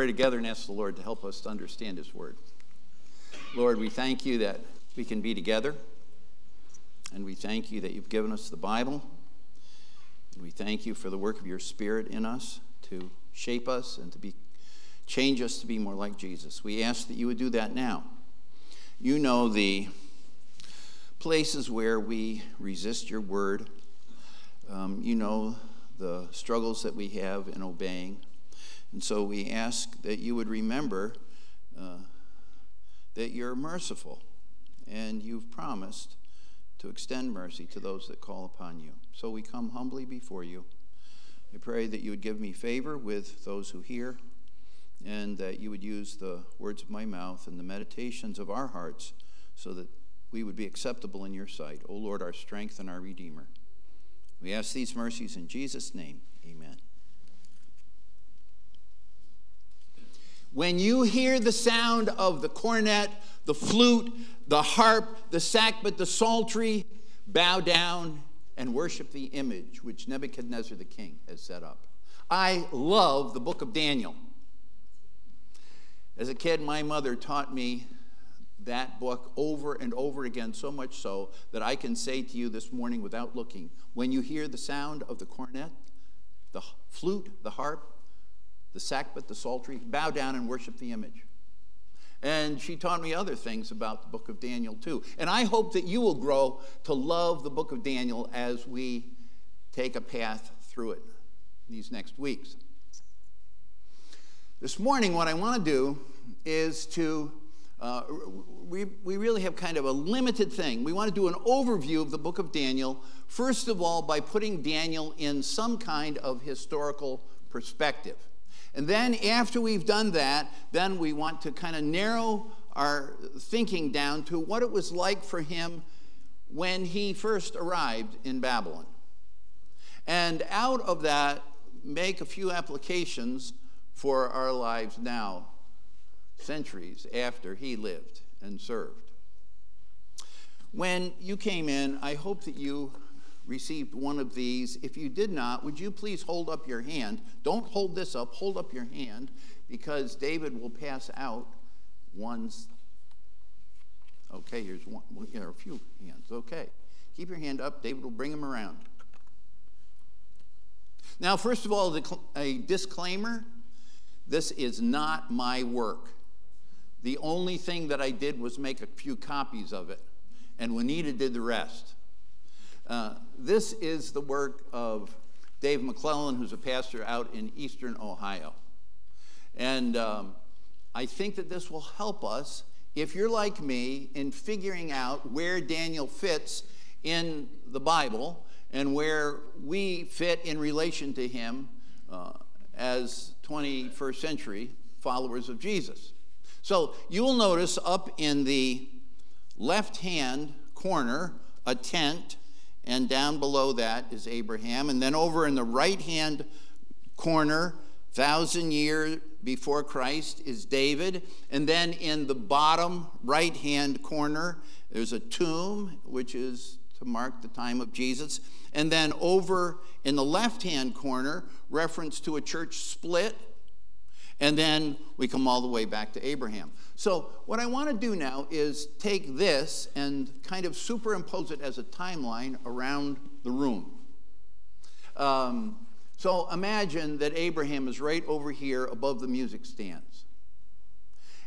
pray together and ask the Lord to help us to understand His word. Lord, we thank you that we can be together, and we thank you that you've given us the Bible. And we thank you for the work of your Spirit in us to shape us and to be change us to be more like Jesus. We ask that you would do that now. You know the places where we resist your word. Um, you know the struggles that we have in obeying. And so we ask that you would remember uh, that you're merciful and you've promised to extend mercy to those that call upon you. So we come humbly before you. I pray that you would give me favor with those who hear and that you would use the words of my mouth and the meditations of our hearts so that we would be acceptable in your sight. O Lord, our strength and our Redeemer. We ask these mercies in Jesus' name. Amen. When you hear the sound of the cornet, the flute, the harp, the sackbut, the psaltery, bow down and worship the image which Nebuchadnezzar the king has set up. I love the book of Daniel. As a kid, my mother taught me that book over and over again, so much so that I can say to you this morning without looking when you hear the sound of the cornet, the flute, the harp, the sackbut, the psaltery, bow down and worship the image. And she taught me other things about the book of Daniel too. And I hope that you will grow to love the book of Daniel as we take a path through it these next weeks. This morning, what I want to do is to uh, we, we really have kind of a limited thing. We want to do an overview of the book of Daniel, first of all, by putting Daniel in some kind of historical perspective. And then, after we've done that, then we want to kind of narrow our thinking down to what it was like for him when he first arrived in Babylon. And out of that, make a few applications for our lives now centuries after he lived and served. When you came in, I hope that you received one of these. If you did not, would you please hold up your hand? Don't hold this up, hold up your hand because David will pass out one's. Okay, here's one. Well, there are a few hands. Okay. Keep your hand up. David will bring them around. Now, first of all, a disclaimer this is not my work. The only thing that I did was make a few copies of it, and Juanita did the rest. Uh, this is the work of Dave McClellan, who's a pastor out in eastern Ohio. And um, I think that this will help us, if you're like me, in figuring out where Daniel fits in the Bible and where we fit in relation to him uh, as 21st century followers of Jesus. So you'll notice up in the left hand corner a tent, and down below that is Abraham. And then over in the right hand corner, thousand years before Christ, is David. And then in the bottom right hand corner, there's a tomb, which is to mark the time of Jesus. And then over in the left hand corner, reference to a church split and then we come all the way back to Abraham. So, what I want to do now is take this and kind of superimpose it as a timeline around the room. Um, so, imagine that Abraham is right over here above the music stands.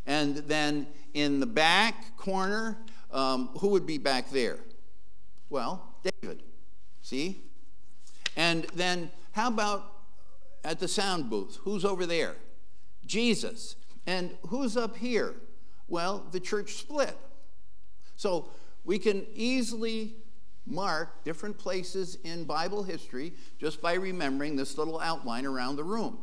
And then in the back corner, um, who would be back there? Well, David. See? And then how about at the sound booth? Who's over there? Jesus. And who's up here? Well, the church split. So we can easily mark different places in Bible history just by remembering this little outline around the room.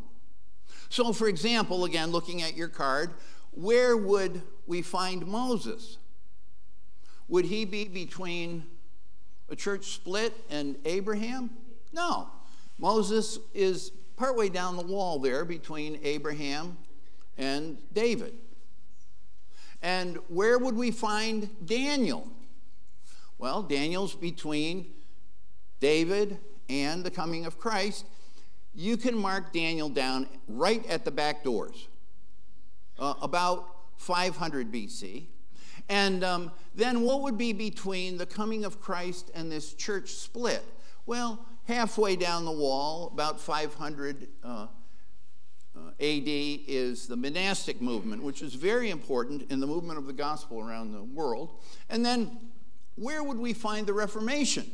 So, for example, again, looking at your card, where would we find Moses? Would he be between a church split and Abraham? No. Moses is partway down the wall there between Abraham and David. And where would we find Daniel? Well, Daniel's between David and the coming of Christ. You can mark Daniel down right at the back doors. uh, about 500 BC. And um, then what would be between the coming of Christ and this church split? Well, halfway down the wall, about 500 uh, Uh, AD, is the monastic movement, which is very important in the movement of the gospel around the world. And then where would we find the Reformation?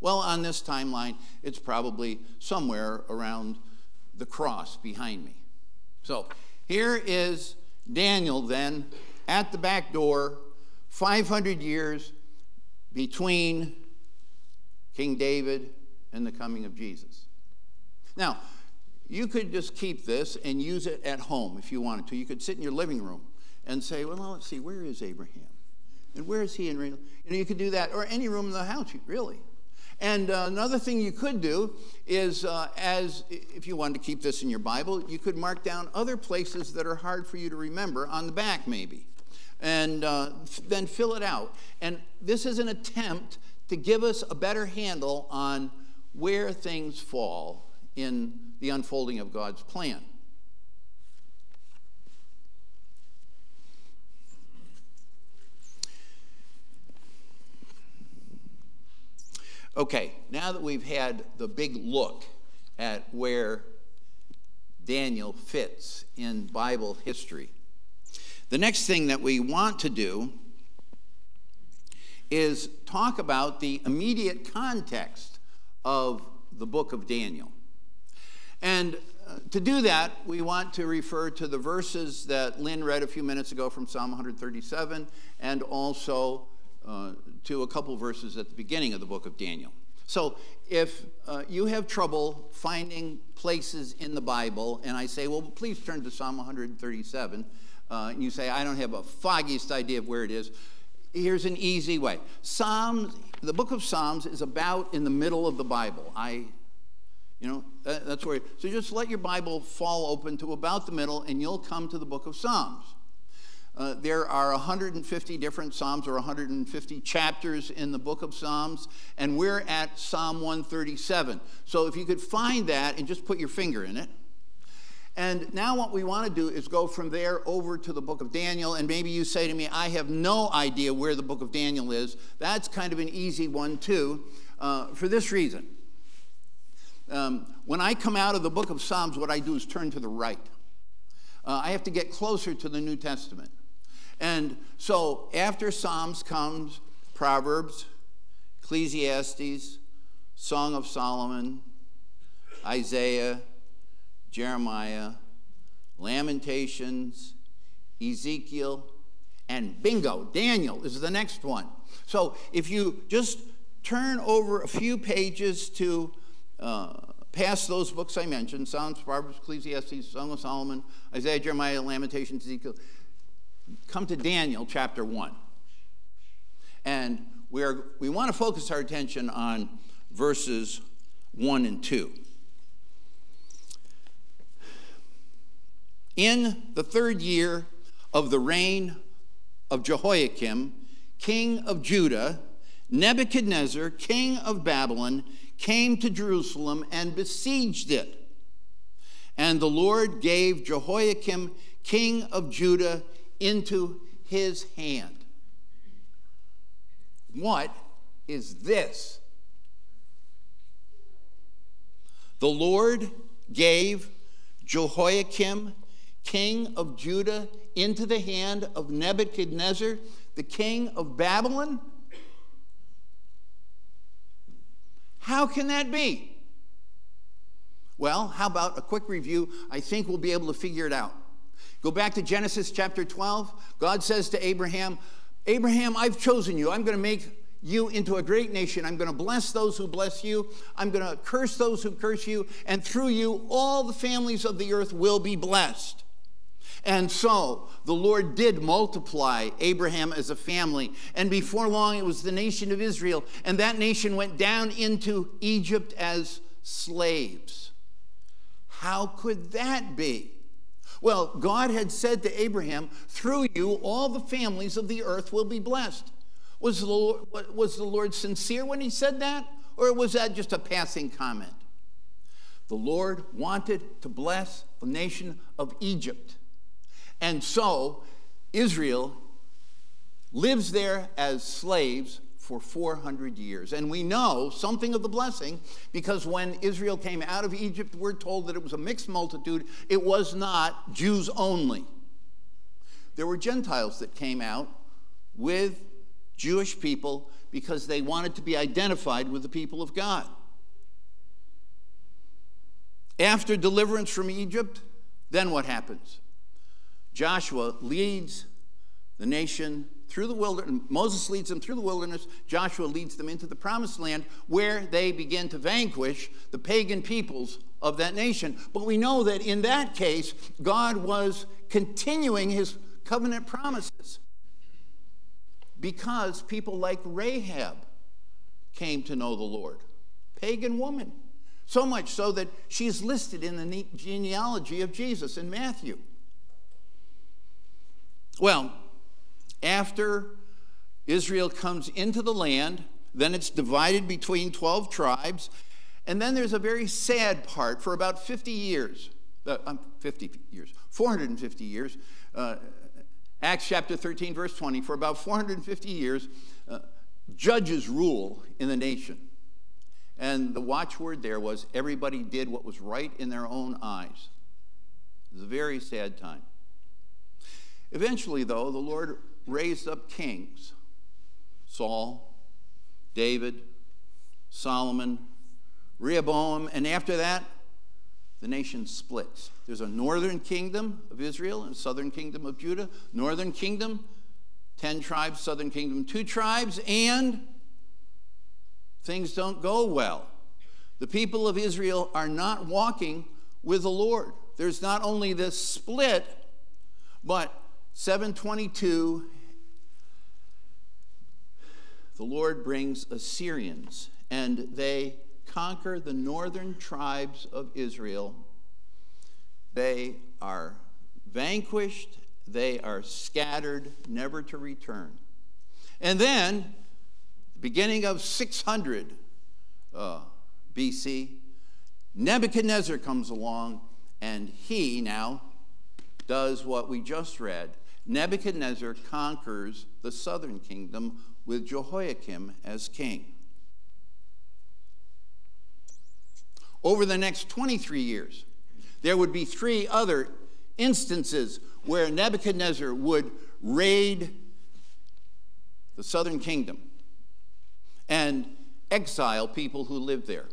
Well, on this timeline, it's probably somewhere around the cross behind me. So here is Daniel then at the back door, 500 years between King David and the coming of Jesus. Now, you could just keep this and use it at home if you wanted to. You could sit in your living room and say, well, let's see, where is Abraham? And where is he in real? You know, you could do that, or any room in the house, really. And uh, another thing you could do is, uh, as if you wanted to keep this in your Bible, you could mark down other places that are hard for you to remember on the back, maybe, and uh, then fill it out. And this is an attempt to give us a better handle on where things fall in the unfolding of God's plan. Okay, now that we've had the big look at where Daniel fits in Bible history, the next thing that we want to do is talk about the immediate context of the book of Daniel. And uh, to do that, we want to refer to the verses that Lynn read a few minutes ago from Psalm 137 and also uh, to a couple verses at the beginning of the book of Daniel. So if uh, you have trouble finding places in the Bible, and I say, well, please turn to Psalm 137, uh, and you say, I don't have a foggiest idea of where it is, here's an easy way. Psalms, the book of Psalms is about in the middle of the Bible. I, you know, that, that's where, so just let your Bible fall open to about the middle, and you'll come to the book of Psalms. Uh, there are 150 different Psalms or 150 chapters in the book of Psalms, and we're at Psalm 137. So if you could find that and just put your finger in it. And now, what we want to do is go from there over to the book of Daniel. And maybe you say to me, I have no idea where the book of Daniel is. That's kind of an easy one, too, uh, for this reason. Um, when I come out of the book of Psalms, what I do is turn to the right. Uh, I have to get closer to the New Testament. And so after Psalms comes Proverbs, Ecclesiastes, Song of Solomon, Isaiah, Jeremiah, Lamentations, Ezekiel, and bingo, Daniel is the next one. So if you just turn over a few pages to uh, past those books I mentioned Psalms, Proverbs, Ecclesiastes, Song of Solomon, Isaiah, Jeremiah, Lamentations, Ezekiel come to Daniel chapter 1. And we, are, we want to focus our attention on verses 1 and 2. In the third year of the reign of Jehoiakim, king of Judah, Nebuchadnezzar, king of Babylon, came to Jerusalem and besieged it. And the Lord gave Jehoiakim, king of Judah, into his hand. What is this? The Lord gave Jehoiakim, king of Judah, into the hand of Nebuchadnezzar, the king of Babylon? How can that be? Well, how about a quick review? I think we'll be able to figure it out. Go back to Genesis chapter 12. God says to Abraham, Abraham, I've chosen you. I'm going to make you into a great nation. I'm going to bless those who bless you. I'm going to curse those who curse you. And through you, all the families of the earth will be blessed. And so the Lord did multiply Abraham as a family. And before long, it was the nation of Israel. And that nation went down into Egypt as slaves. How could that be? Well, God had said to Abraham, through you, all the families of the earth will be blessed. Was the, Lord, was the Lord sincere when he said that? Or was that just a passing comment? The Lord wanted to bless the nation of Egypt. And so Israel lives there as slaves for 400 years. And we know something of the blessing because when Israel came out of Egypt, we're told that it was a mixed multitude. It was not Jews only. There were Gentiles that came out with Jewish people because they wanted to be identified with the people of God. After deliverance from Egypt, then what happens? Joshua leads the nation through the wilderness. Moses leads them through the wilderness. Joshua leads them into the promised land where they begin to vanquish the pagan peoples of that nation. But we know that in that case, God was continuing his covenant promises because people like Rahab came to know the Lord, pagan woman. So much so that she's listed in the genealogy of Jesus in Matthew. Well, after Israel comes into the land, then it's divided between 12 tribes. And then there's a very sad part for about 50 years, uh, um, 50 years, 450 years. Uh, Acts chapter 13, verse 20, for about 450 years, uh, judges rule in the nation. And the watchword there was everybody did what was right in their own eyes. It was a very sad time. Eventually, though, the Lord raised up kings Saul, David, Solomon, Rehoboam, and after that, the nation splits. There's a northern kingdom of Israel and southern kingdom of Judah. Northern kingdom, 10 tribes, southern kingdom, 2 tribes, and things don't go well. The people of Israel are not walking with the Lord. There's not only this split, but 722 the Lord brings Assyrians and they conquer the northern tribes of Israel. They are vanquished, they are scattered, never to return. And then beginning of 600 uh, BC, Nebuchadnezzar comes along and he now does what we just read. Nebuchadnezzar conquers the southern kingdom with Jehoiakim as king. Over the next 23 years, there would be three other instances where Nebuchadnezzar would raid the southern kingdom and exile people who lived there.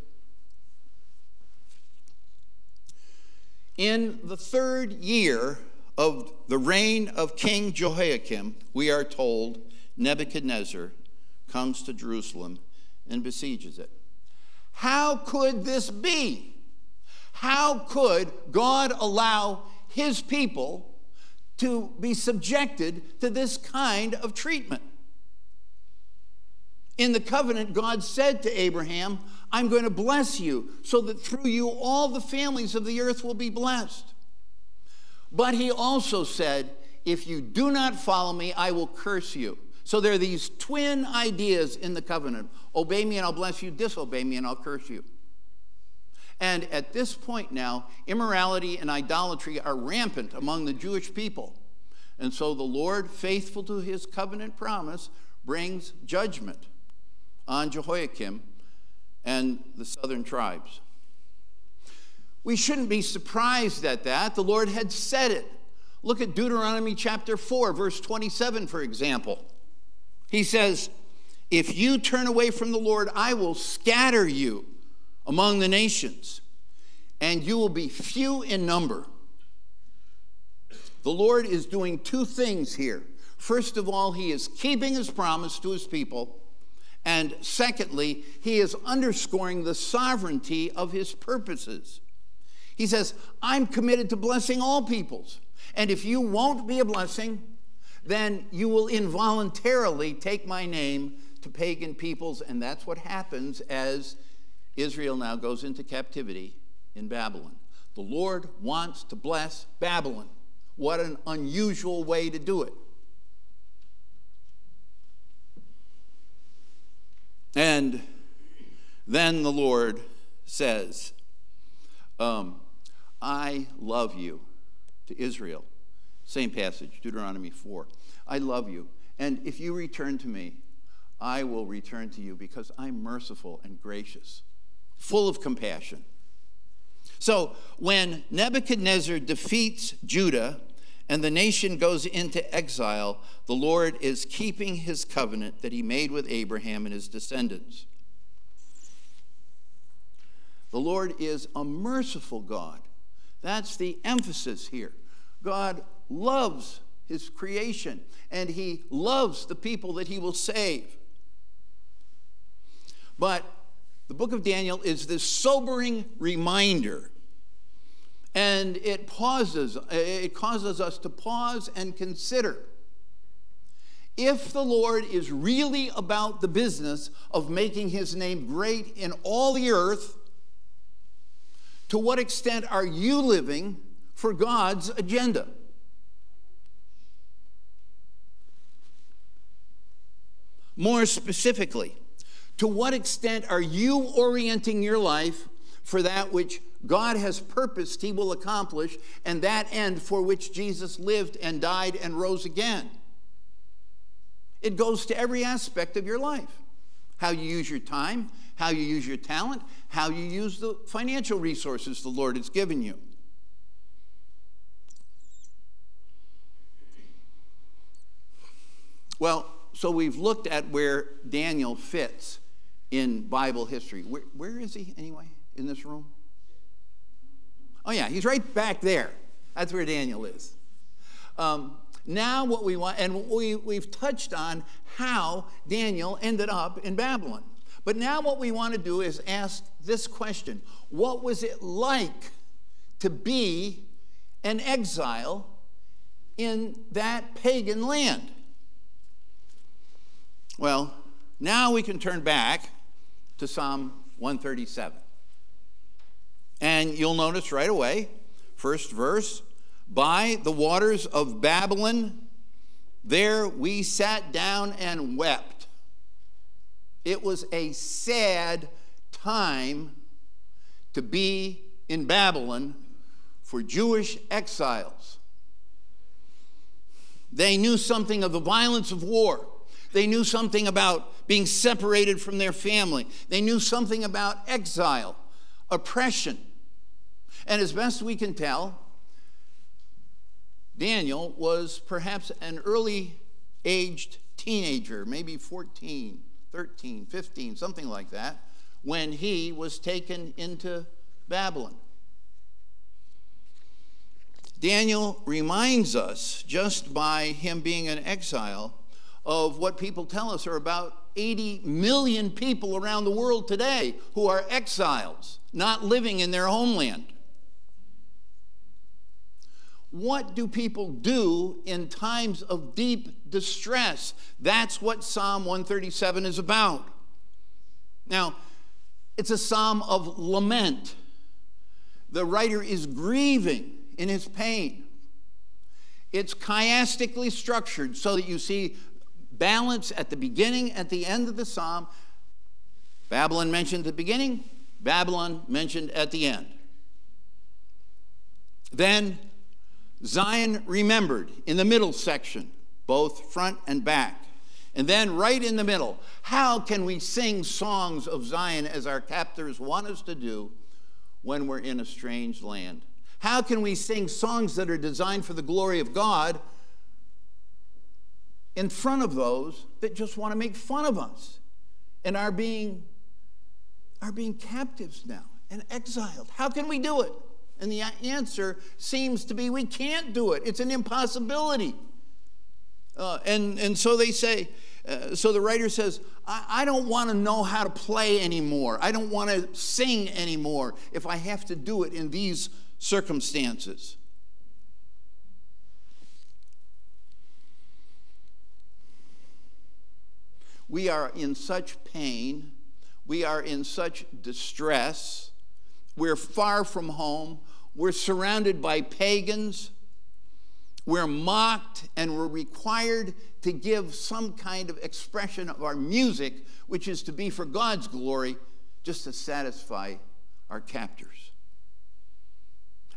In the third year of the reign of King Jehoiakim, we are told Nebuchadnezzar comes to Jerusalem and besieges it. How could this be? How could God allow his people to be subjected to this kind of treatment? In the covenant, God said to Abraham, I'm going to bless you so that through you all the families of the earth will be blessed. But he also said, If you do not follow me, I will curse you. So there are these twin ideas in the covenant obey me and I'll bless you, disobey me and I'll curse you. And at this point now, immorality and idolatry are rampant among the Jewish people. And so the Lord, faithful to his covenant promise, brings judgment on Jehoiakim and the southern tribes. We shouldn't be surprised at that. The Lord had said it. Look at Deuteronomy chapter 4, verse 27, for example. He says, If you turn away from the Lord, I will scatter you among the nations, and you will be few in number. The Lord is doing two things here. First of all, He is keeping His promise to His people. And secondly, he is underscoring the sovereignty of his purposes. He says, I'm committed to blessing all peoples. And if you won't be a blessing, then you will involuntarily take my name to pagan peoples. And that's what happens as Israel now goes into captivity in Babylon. The Lord wants to bless Babylon. What an unusual way to do it. And then the Lord says, um, I love you to Israel, Same passage, Deuteronomy 4. I love you. And if you return to me, I will return to you because I'm merciful and gracious, full of compassion. So when Nebuchadnezzar defeats Judah and the nation goes into exile, the Lord is keeping his covenant that he made with Abraham and his descendants. The Lord is a merciful God. That's the emphasis here. God loves his creation and he loves the people that he will save. But the book of Daniel is this sobering reminder and it pauses it causes us to pause and consider if the Lord is really about the business of making his name great in all the earth, to what extent are you living for God's agenda? More specifically, to what extent are you orienting your life for that which God has purposed he will accomplish and that end for which Jesus lived and died and rose again? It goes to every aspect of your life how you use your time, how you use your talent, how you use the financial resources the Lord has given you. Well, so we've looked at where Daniel fits in Bible history. Where, where is he anyway in this room? Oh, yeah, he's right back there. That's where Daniel is. Um, now, what we want, and we, we've touched on how Daniel ended up in Babylon. But now, what we want to do is ask this question What was it like to be an exile in that pagan land? Well, now we can turn back to Psalm 137. And you'll notice right away, first verse by the waters of Babylon, there we sat down and wept. It was a sad time to be in Babylon for Jewish exiles. They knew something of the violence of war. They knew something about being separated from their family. They knew something about exile, oppression. And as best we can tell, Daniel was perhaps an early aged teenager, maybe 14, 13, 15, something like that, when he was taken into Babylon. Daniel reminds us, just by him being an exile, of what people tell us are about 80 million people around the world today who are exiles, not living in their homeland. What do people do in times of deep distress? That's what Psalm 137 is about. Now, it's a psalm of lament. The writer is grieving in his pain. It's chiastically structured so that you see balance at the beginning, at the end of the psalm. Babylon mentioned at the beginning, Babylon mentioned at the end. Then Zion remembered in the middle section, both front and back. And then right in the middle, how can we sing songs of Zion as our captors want us to do when we're in a strange land? How can we sing songs that are designed for the glory of God in front of those that just want to make fun of us and are being, are being captives now and exiled? How can we do it? And the answer seems to be we can't do it, it's an impossibility. Uh, and, and so they say, uh, so the writer says, I, I don't want to know how to play anymore. I don't want to sing anymore if I have to do it in these circumstances. We are in such pain, we are in such distress, we're far from home, we're surrounded by pagans. We're mocked and we're required to give some kind of expression of our music, which is to be for God's glory, just to satisfy our captors.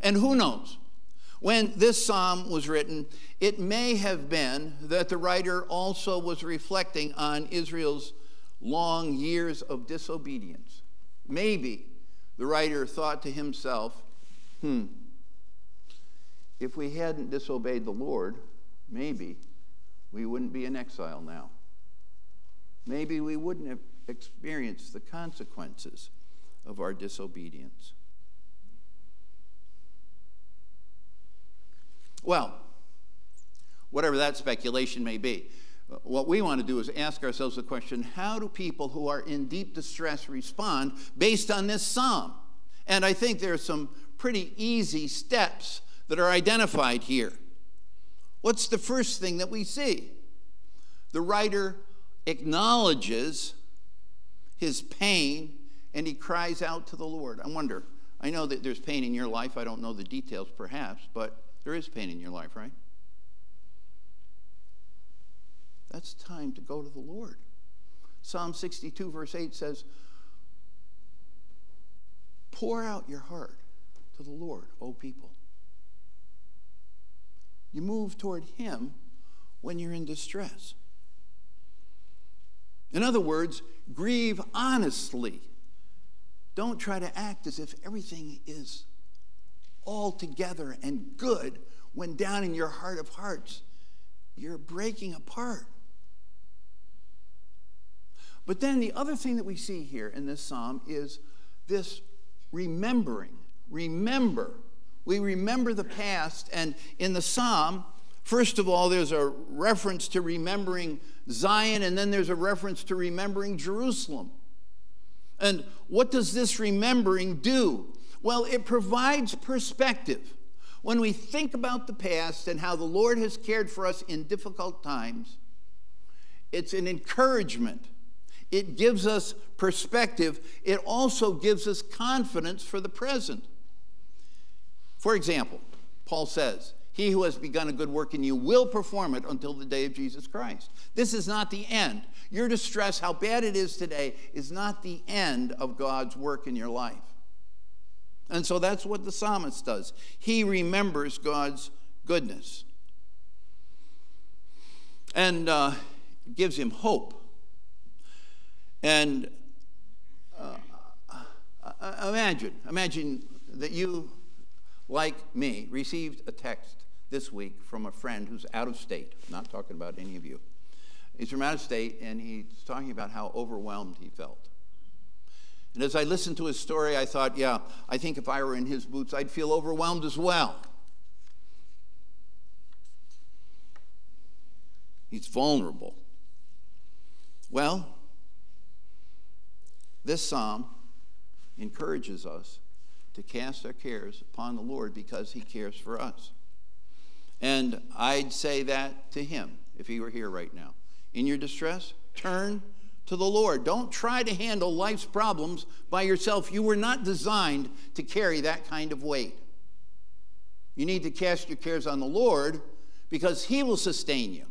And who knows? When this psalm was written, it may have been that the writer also was reflecting on Israel's long years of disobedience. Maybe the writer thought to himself, hmm, if we hadn't disobeyed the Lord, maybe we wouldn't be in exile now. Maybe we wouldn't have experienced the consequences of our disobedience. Well, whatever that speculation may be, what we want to do is ask ourselves the question how do people who are in deep distress respond based on this psalm? And I think there are some pretty easy steps that are identified here. What's the first thing that we see? The writer acknowledges his pain and he cries out to the Lord. I wonder, I know that there's pain in your life. I don't know the details perhaps, but there is pain in your life, right? That's time to go to the Lord. Psalm 62, verse 8 says, Pour out your heart to the Lord, O people. You move toward Him when you're in distress. In other words, grieve honestly. Don't try to act as if everything is all together and good when down in your heart of hearts, you're breaking apart. But then the other thing that we see here in this psalm is this remembering. Remember. We remember the past, and in the psalm, first of all, there's a reference to remembering Zion, and then there's a reference to remembering Jerusalem. And what does this remembering do? Well, it provides perspective. When we think about the past and how the Lord has cared for us in difficult times, it's an encouragement. It gives us perspective. It also gives us confidence for the present. For example, Paul says, He who has begun a good work in you will perform it until the day of Jesus Christ. This is not the end. Your distress, how bad it is today, is not the end of God's work in your life. And so that's what the psalmist does. He remembers God's goodness and uh, gives him hope. And uh, uh, imagine, imagine that you, like me, received a text this week from a friend who's out of state. I'm not talking about any of you. He's from out of state, and he's talking about how overwhelmed he felt. And as I listened to his story, I thought, yeah, I think if I were in his boots, I'd feel overwhelmed as well. He's vulnerable. Well, this psalm encourages us to cast our cares upon the Lord because he cares for us. And I'd say that to him if he were here right now. In your distress, turn to the Lord. Don't try to handle life's problems by yourself. You were not designed to carry that kind of weight. You need to cast your cares on the Lord because He will sustain you.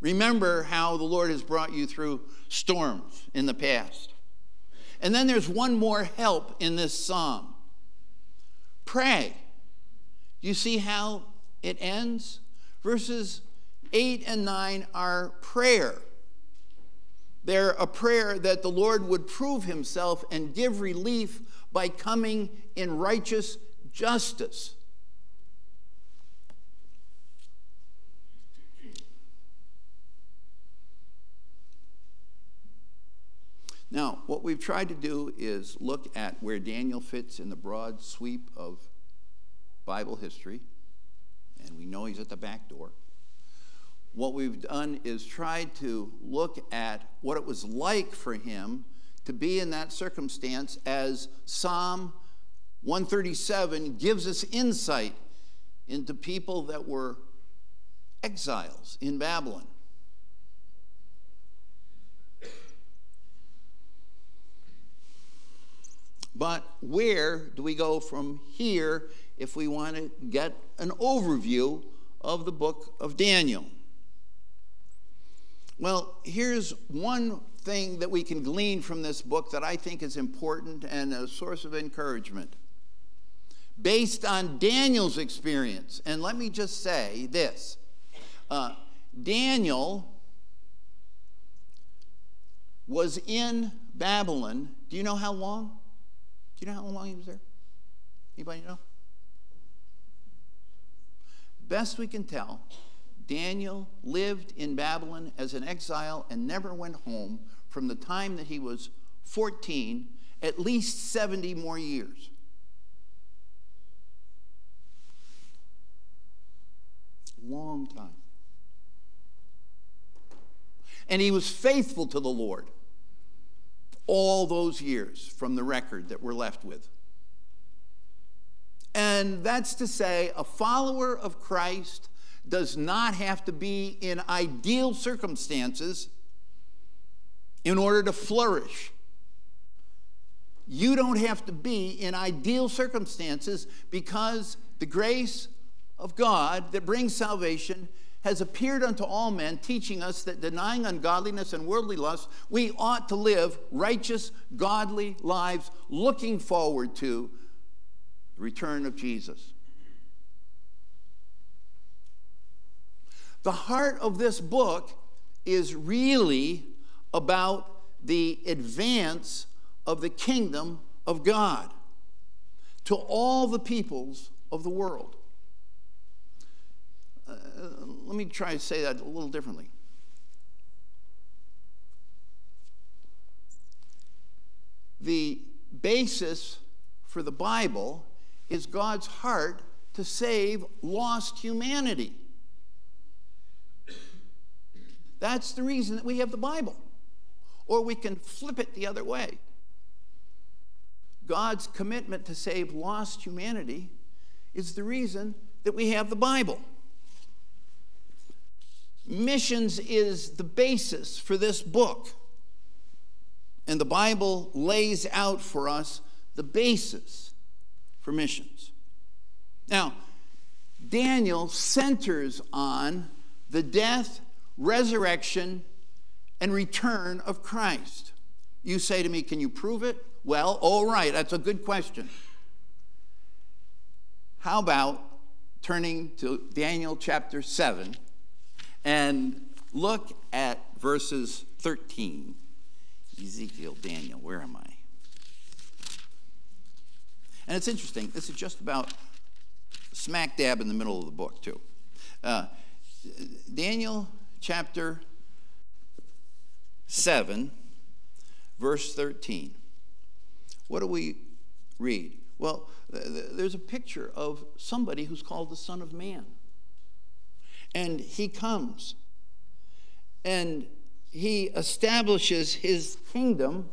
Remember how the Lord has brought you through storms in the past. And then there's one more help in this psalm pray. Do you see how it ends? Verses 8 and 9 are prayer. They're a prayer that the Lord would prove himself and give relief by coming in righteous justice. Now, what we've tried to do is look at where Daniel fits in the broad sweep of Bible history, and we know he's at the back door what we've done is tried to look at what it was like for him to be in that circumstance as Psalm 137 gives us insight into people that were exiles in Babylon. But where do we go from here if we want to get an overview of the book of Daniel? Well, here's one thing that we can glean from this book that I think is important and a source of encouragement. based on Daniel's experience. And let me just say this uh, Daniel was in Babylon. Do you know how long? You know how long he was there? Anybody know? Best we can tell, Daniel lived in Babylon as an exile and never went home from the time that he was 14, at least 70 more years. Long time. And he was faithful to the Lord all those years from the record that we're left with. And that's to say, a follower of Christ does not have to be in ideal circumstances in order to flourish. You don't have to be in ideal circumstances because the grace of God that brings salvation has appeared unto all men, teaching us that denying ungodliness and worldly lust, we ought to live righteous, godly lives, looking forward to the return of Jesus. The heart of this book is really about the advance of the kingdom of God to all the peoples of the world. Let me try to say that a little differently. The basis for the Bible is God's heart to save lost humanity. That's the reason that we have the Bible. Or we can flip it the other way. God's commitment to save lost humanity is the reason that we have the Bible. Missions is the basis for this book. And the Bible lays out for us the basis for missions. Now, Daniel centers on the death resurrection, and return of Christ. You say to me, Can you prove it? Well, all right, that's a good question. How about turning to Daniel chapter 7 and look at verses 13? Ezekiel, Daniel, where am I? And it's interesting, this is just about smack dab in the middle of the book, too. Uh, Daniel chapter 7, verse 13. What do we read? Well, there's a picture of somebody who's called the Son of Man. And he comes and he establishes his kingdom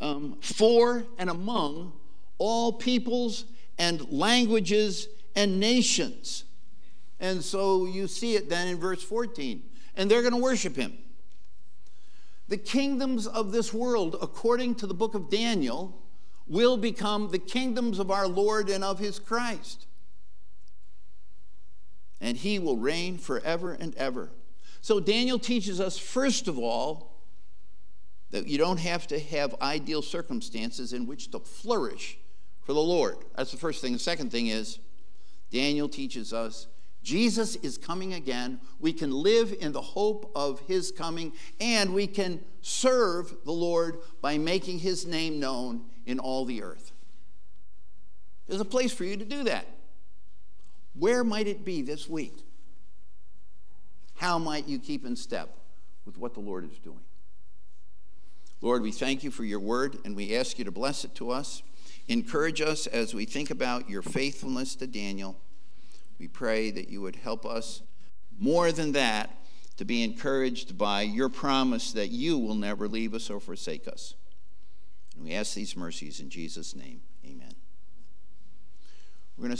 um, for and among all peoples and languages and nations. And so you see it then in verse 14. And they're going to worship him. The kingdoms of this world, according to the book of Daniel, will become the kingdoms of our Lord and of his Christ. And he will reign forever and ever. So Daniel teaches us, first of all, that you don't have to have ideal circumstances in which to flourish for the Lord. That's the first thing. The second thing is, Daniel teaches us Jesus is coming again. We can live in the hope of his coming, and we can serve the Lord by making his name known in all the earth. There's a place for you to do that. Where might it be this week? How might you keep in step with what the Lord is doing? Lord, we thank you for your word, and we ask you to bless it to us. Encourage us as we think about your faithfulness to Daniel we pray that you would help us more than that to be encouraged by your promise that you will never leave us or forsake us. And we ask these mercies in Jesus' name.